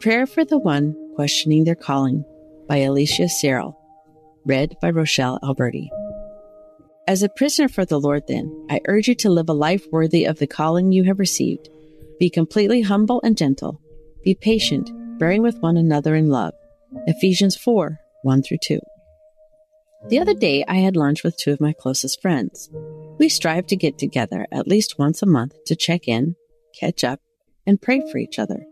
Prayer for the One Questioning Their Calling by Alicia Searl. Read by Rochelle Alberti. As a prisoner for the Lord, then, I urge you to live a life worthy of the calling you have received. Be completely humble and gentle. Be patient, bearing with one another in love. Ephesians 4 1 through 2. The other day, I had lunch with two of my closest friends. We strive to get together at least once a month to check in, catch up, and pray for each other.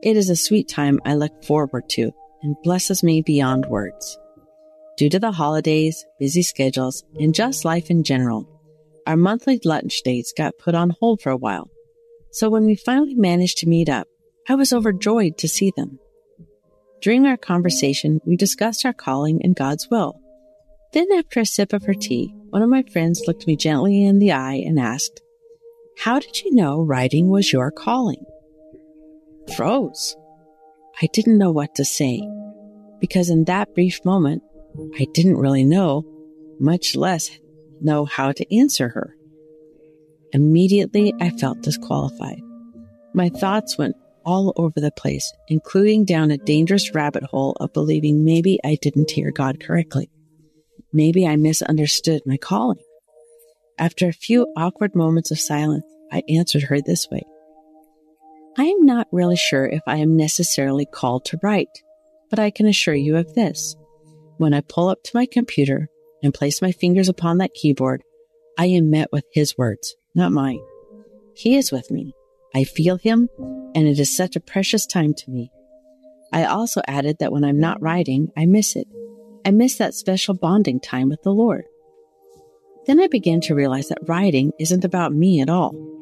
It is a sweet time I look forward to and blesses me beyond words. Due to the holidays, busy schedules, and just life in general, our monthly lunch dates got put on hold for a while. So when we finally managed to meet up, I was overjoyed to see them. During our conversation, we discussed our calling and God's will. Then, after a sip of her tea, one of my friends looked me gently in the eye and asked, How did you know writing was your calling? Froze. I didn't know what to say because in that brief moment, I didn't really know, much less know how to answer her. Immediately, I felt disqualified. My thoughts went all over the place, including down a dangerous rabbit hole of believing maybe I didn't hear God correctly. Maybe I misunderstood my calling. After a few awkward moments of silence, I answered her this way. I am not really sure if I am necessarily called to write, but I can assure you of this. When I pull up to my computer and place my fingers upon that keyboard, I am met with His words, not mine. He is with me. I feel Him, and it is such a precious time to me. I also added that when I'm not writing, I miss it. I miss that special bonding time with the Lord. Then I began to realize that writing isn't about me at all.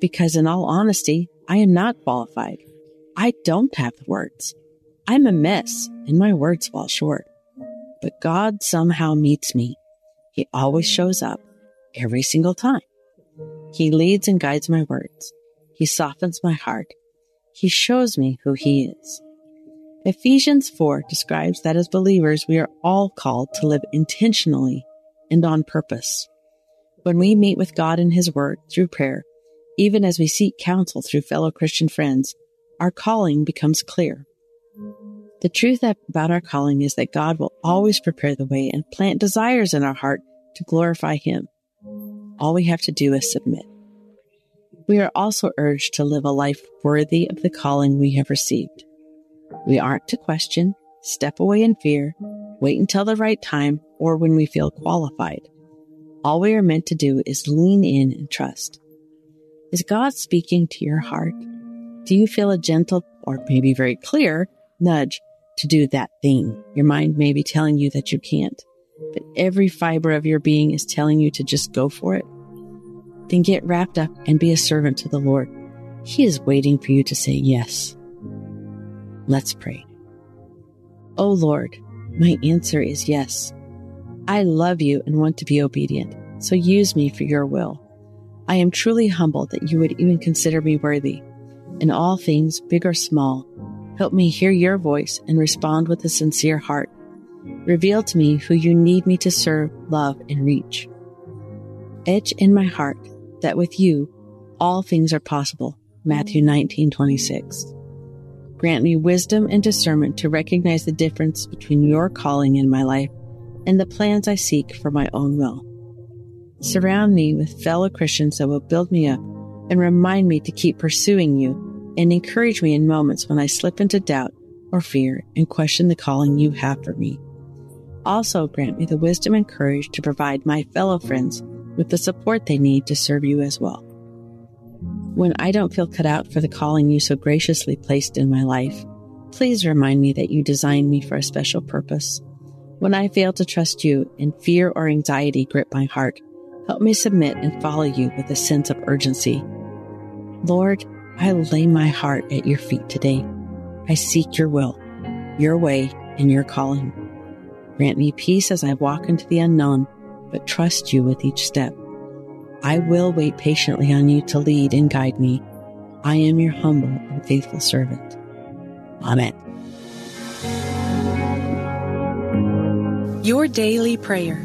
Because in all honesty, I am not qualified. I don't have the words. I'm a mess and my words fall short. But God somehow meets me. He always shows up every single time. He leads and guides my words. He softens my heart. He shows me who He is. Ephesians 4 describes that as believers, we are all called to live intentionally and on purpose. When we meet with God in His Word through prayer, even as we seek counsel through fellow Christian friends, our calling becomes clear. The truth about our calling is that God will always prepare the way and plant desires in our heart to glorify Him. All we have to do is submit. We are also urged to live a life worthy of the calling we have received. We aren't to question, step away in fear, wait until the right time, or when we feel qualified. All we are meant to do is lean in and trust. Is God speaking to your heart? Do you feel a gentle or maybe very clear nudge to do that thing? Your mind may be telling you that you can't, but every fiber of your being is telling you to just go for it. Then get wrapped up and be a servant to the Lord. He is waiting for you to say yes. Let's pray. Oh Lord, my answer is yes. I love you and want to be obedient, so use me for your will. I am truly humbled that you would even consider me worthy. In all things, big or small, help me hear your voice and respond with a sincere heart. Reveal to me who you need me to serve, love, and reach. Etch in my heart that with you, all things are possible. Matthew 19:26. Grant me wisdom and discernment to recognize the difference between your calling in my life and the plans I seek for my own will. Surround me with fellow Christians that will build me up and remind me to keep pursuing you and encourage me in moments when I slip into doubt or fear and question the calling you have for me. Also, grant me the wisdom and courage to provide my fellow friends with the support they need to serve you as well. When I don't feel cut out for the calling you so graciously placed in my life, please remind me that you designed me for a special purpose. When I fail to trust you and fear or anxiety grip my heart, help me submit and follow you with a sense of urgency. Lord, I lay my heart at your feet today. I seek your will, your way, and your calling. Grant me peace as I walk into the unknown, but trust you with each step. I will wait patiently on you to lead and guide me. I am your humble and faithful servant. Amen. Your Daily Prayer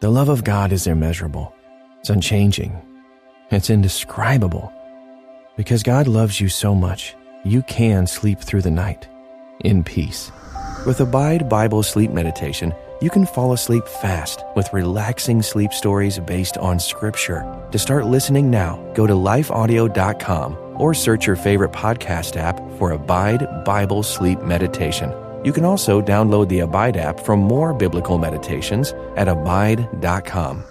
The love of God is immeasurable, it's unchanging, it's indescribable. Because God loves you so much, you can sleep through the night in peace. With Abide Bible Sleep Meditation, you can fall asleep fast with relaxing sleep stories based on Scripture. To start listening now, go to lifeaudio.com or search your favorite podcast app for Abide Bible Sleep Meditation. You can also download the Abide app for more biblical meditations at abide.com.